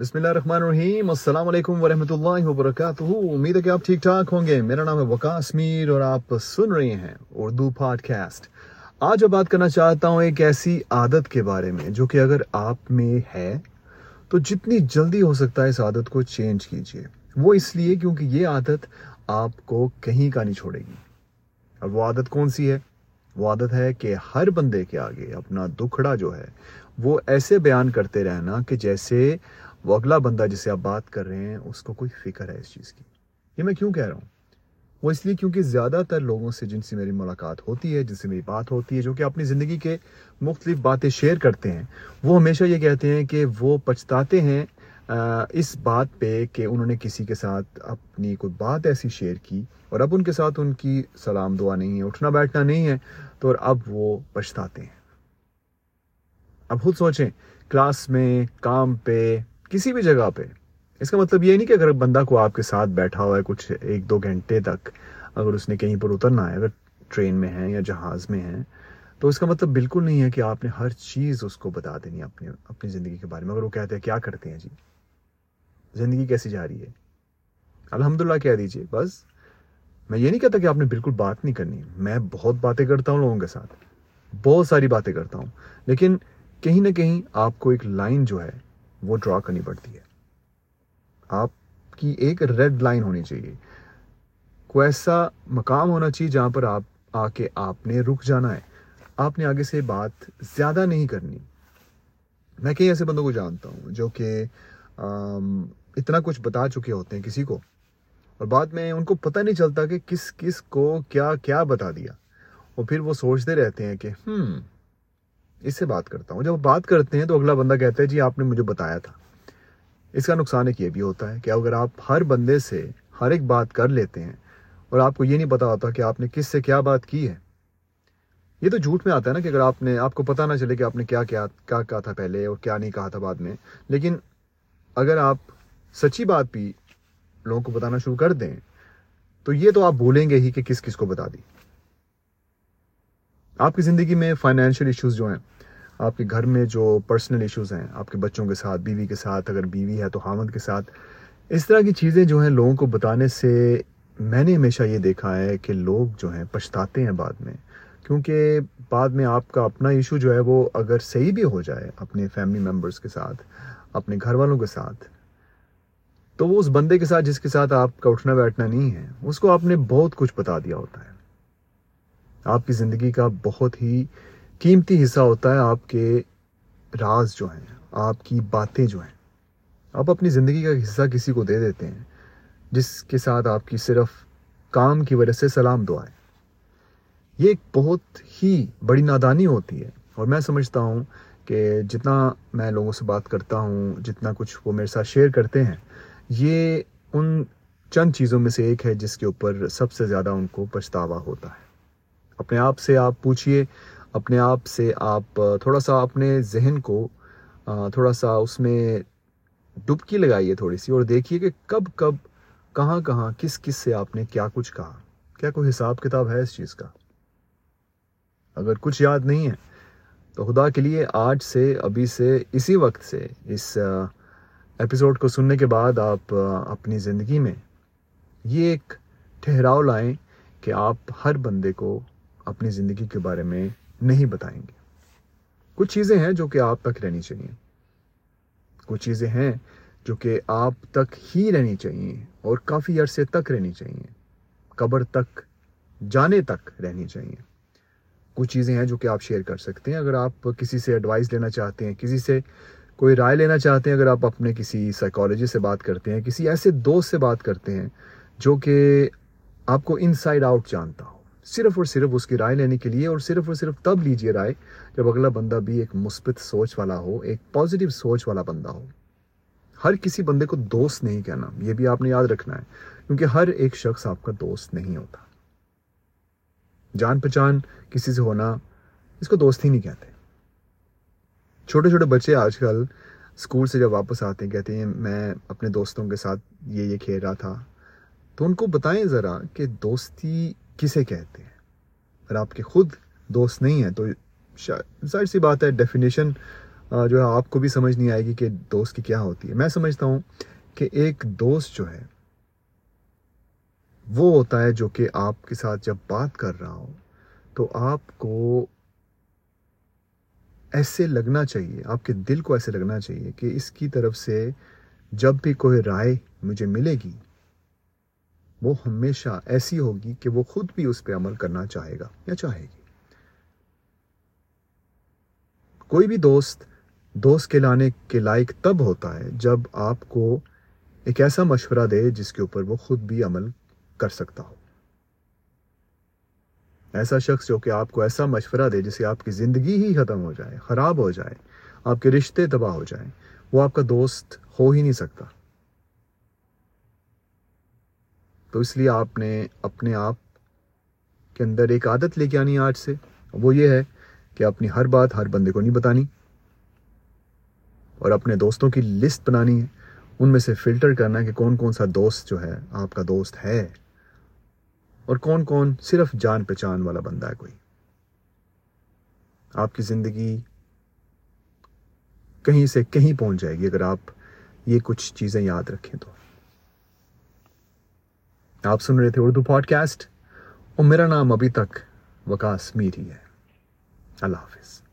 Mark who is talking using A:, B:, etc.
A: بسم اللہ الرحمن الرحیم۔ السلام علیکم ورحمۃ اللہ وبرکاتہ۔ امید ہے کہ آپ ٹھیک ٹھاک ہوں گے۔ میرا نام ہے وکاس میر اور آپ سن رہے ہیں اردو پاڈ کاسٹ آج میں بات کرنا چاہتا ہوں ایک ایسی عادت کے بارے میں، جو کہ اگر آپ میں ہے تو جتنی جلدی ہو سکتا ہے اس عادت کو چینج کیجیے۔ وہ اس لیے کیونکہ یہ عادت آپ کو کہیں کا نہیں چھوڑے گی۔ اور وہ عادت کون سی ہے؟ وہ عادت ہے کہ ہر بندے کے آگے اپنا دکھڑا جو ہے وہ ایسے بیان کرتے رہنا کہ جیسے وہ اگلا بندہ جسے آپ بات کر رہے ہیں، اس کو کوئی فکر ہے اس چیز کی۔ یہ میں کیوں کہہ رہا ہوں؟ وہ اس لیے کیونکہ زیادہ تر لوگوں سے جن سے میری ملاقات ہوتی ہے، جن سے میری بات ہوتی ہے، جو کہ اپنی زندگی کے مختلف باتیں شیئر کرتے ہیں، وہ ہمیشہ یہ کہتے ہیں کہ وہ پچھتاتے ہیں اس بات پہ کہ انہوں نے کسی کے ساتھ اپنی کوئی بات ایسی شیئر کی اور اب ان کے ساتھ ان کی سلام دعا نہیں ہے، اٹھنا بیٹھنا نہیں ہے، تو اب وہ پچھتاتے ہیں۔ اب خود سوچیں، کلاس میں، کام پہ کسی بھی جگہ پہ۔ اس کا مطلب یہ نہیں کہ اگر بندہ کو آپ کے ساتھ بیٹھا ہوا ہے کچھ ایک دو گھنٹے تک، اگر اس نے کہیں پر اترنا ہے، اگر ٹرین میں ہے یا جہاز میں ہے تو اس کا مطلب بالکل نہیں ہے کہ آپ نے ہر چیز اس کو بتا دینی ہے اپنی اپنی زندگی کے بارے میں۔ اگر وہ کہتے ہیں، کیا کرتے ہیں جی؟ زندگی کیسی جا رہی ہے؟ الحمد للہ کہہ دیجیے بس۔ میں یہ نہیں کہتا کہ آپ نے بالکل بات نہیں کرنی۔ میں بہت باتیں کرتا ہوں لوگوں کے ساتھ، بہت ساری باتیں کرتا ہوں۔ لیکن کہیں نہ کہیں آپ کو ایک لائن جو ہے وہ ڈرا کرنی پڑتی ہے۔ آپ کی ایک ریڈ لائن ہونی چاہیے۔ کوئی ایسا مقام ہونا چاہیے جہاں پر آپ آ کے آپ نے رک جانا ہے۔ آپ نے آگے سے بات زیادہ نہیں کرنی۔ میں کئی ایسے بندوں کو جانتا ہوں جو کہ اتنا کچھ بتا چکے ہوتے ہیں کسی کو۔ اور بعد میں ان کو پتہ نہیں چلتا کہ کس کس کو کیا کیا بتا دیا۔ اور پھر وہ سوچتے رہتے ہیں کہ، ہم اس سے بات کرتا ہوں۔ جب بات کرتے ہیں تو اگلا بندہ کہتا ہے جی آپ نے مجھے بتایا تھا۔ اس کا نقصان ایک یہ بھی ہوتا ہے کہ اگر آپ ہر بندے سے ہر ایک بات کر لیتے ہیں اور آپ کو یہ نہیں پتا ہوتا کہ آپ نے کس سے کیا بات کی ہے۔ یہ تو جھوٹ میں آتا ہے نا کہ اگر آپ نے، آپ کو پتا نہ چلے کہ آپ نے کیا کیا کیا کہا تھا پہلے اور کیا نہیں کہا تھا بعد میں۔ لیکن اگر آپ سچی بات بھی لوگوں کو بتانا شروع کر دیں، تو یہ تو آپ بولیں گے ہی کہ کس کس کو بتا دی۔ آپ کی زندگی میں فائنینشیل ایشوز جو ہیں، آپ کے گھر میں جو پرسنل ایشوز ہیں، آپ کے بچوں کے ساتھ، بیوی کے ساتھ، اگر بیوی ہے تو حامد کے ساتھ، اس طرح کی چیزیں جو ہیں لوگوں کو بتانے سے میں نے ہمیشہ یہ دیکھا ہے کہ لوگ جو ہیں پچھتاتے ہیں بعد میں۔ کیونکہ بعد میں آپ کا اپنا ایشو جو ہے وہ اگر صحیح بھی ہو جائے اپنے فیملی ممبرس کے ساتھ، اپنے گھر والوں کے ساتھ، تو وہ اس بندے کے ساتھ جس کے ساتھ آپ کا اٹھنا بیٹھنا نہیں ہے، اس کو آپ نے بہت کچھ بتا دیا ہوتا ہے۔ آپ کی زندگی کا بہت ہی قیمتی حصہ ہوتا ہے، آپ کے راز جو ہیں، آپ کی باتیں جو ہیں۔ آپ اپنی زندگی کا حصہ کسی کو دے دیتے ہیں، جس کے ساتھ آپ کی صرف کام کی وجہ سے سلام دعائیں یہ ایک بہت ہی بڑی نادانی ہوتی ہے۔ اور میں سمجھتا ہوں کہ جتنا میں لوگوں سے بات کرتا ہوں، جتنا کچھ وہ میرے ساتھ شیئر کرتے ہیں، یہ ان چند چیزوں میں سے ایک ہے جس کے اوپر سب سے زیادہ ان کو پچھتاوا ہوتا ہے۔ اپنے آپ سے آپ پوچھئے، اپنے آپ سے آپ تھوڑا سا اپنے ذہن کو تھوڑا سا اس میں ڈبکی لگائیے تھوڑی سی اور دیکھیے کہ کب کب، کہاں کہاں، کس کس سے آپ نے کیا کچھ کہا۔ کیا کوئی حساب کتاب ہے اس چیز کا؟ اگر کچھ یاد نہیں ہے تو خدا کے لیے آج سے، ابھی سے، اسی وقت سے اس ایپیسوڈ کو سننے کے بعد آپ اپنی زندگی میں یہ ایک ٹھہراؤ لائیں کہ آپ ہر بندے کو اپنی زندگی کے بارے میں نہیں بتائیں گے۔ کچھ چیزیں ہیں جو کہ آپ تک رہنی چاہیے۔ کچھ چیزیں ہیں جو کہ آپ تک ہی رہنی چاہیے اور کافی عرصے تک رہنی چاہیے۔ قبر تک، جانے تک رہنی چاہیے۔ کچھ چیزیں ہیں جو کہ آپ شیئر کر سکتے ہیں۔ اگر آپ کسی سے ایڈوائس لینا چاہتے ہیں، کسی سے کوئی رائے لینا چاہتے ہیں، اگر آپ اپنے کسی سائیکالوجی سے بات کرتے ہیں، کسی ایسے دوست سے بات کرتے ہیں جو کہ آپ کو ان سائڈ آؤٹ جانتا ہو۔ صرف اور صرف اس کی رائے لینے کے لیے اور صرف اور صرف تب لیجیے رائے جب اگلا بندہ بھی ایک مثبت سوچ والا ہو، ایک پازیٹیو سوچ والا بندہ ہو۔ ہر کسی بندے کو دوست نہیں کہنا، یہ بھی آپ نے یاد رکھنا ہے، کیونکہ ہر ایک شخص آپ کا دوست نہیں ہوتا۔ جان پہچان کسی سے ہونا، اس کو دوست ہی نہیں کہتے۔ چھوٹے چھوٹے بچے آج کل اسکول سے جب واپس آتے ہیں، کہتے ہیں، میں اپنے دوستوں کے ساتھ یہ یہ کھیل رہا تھا۔ تو ان کو بتائیں ذرا کہ دوستی کسے کہتے ہیں؟ اگر آپ کے خود دوست نہیں ہیں تو ظاہر سی بات ہے ڈیفینیشن جو ہے آپ کو بھی سمجھ نہیں آئے گی کہ دوست کی کیا ہوتی ہے۔ میں سمجھتا ہوں کہ ایک دوست جو ہے، وہ ہوتا ہے جو کہ آپ کے ساتھ جب بات کر رہا ہو، تو آپ کو ایسے لگنا چاہیے، آپ کے دل کو ایسے لگنا چاہیے کہ اس کی طرف سے جب بھی کوئی رائے مجھے ملے گی وہ ہمیشہ ایسی ہوگی کہ وہ خود بھی اس پہ عمل کرنا چاہے گا یا چاہے گی۔ کوئی بھی دوست دوست کے لانے کے لائق تب ہوتا ہے جب آپ کو ایک ایسا مشورہ دے جس کے اوپر وہ خود بھی عمل کر سکتا ہو۔ ایسا شخص جو کہ آپ کو ایسا مشورہ دے جسے آپ کی زندگی ہی ختم ہو جائے، خراب ہو جائے، آپ کے رشتے تباہ ہو جائیں، وہ آپ کا دوست ہو ہی نہیں سکتا۔ تو اس لیے آپ نے اپنے آپ کے اندر ایک عادت لے کے آنی آج سے۔ وہ یہ ہے کہ اپنی ہر بات ہر بندے کو نہیں بتانی اور اپنے دوستوں کی لسٹ بنانی ہے۔ ان میں سے فلٹر کرنا کہ کون کون سا دوست جو ہے آپ کا دوست ہے اور کون کون صرف جان پہچان والا بندہ ہے کوئی۔ آپ کی زندگی کہیں سے کہیں پہنچ جائے گی اگر آپ یہ کچھ چیزیں یاد رکھیں تو۔ آپ سن رہے تھے اردو پوڈ کاسٹ اور میرا نام ابھی تک وکاس میری ہے۔ اللہ حافظ۔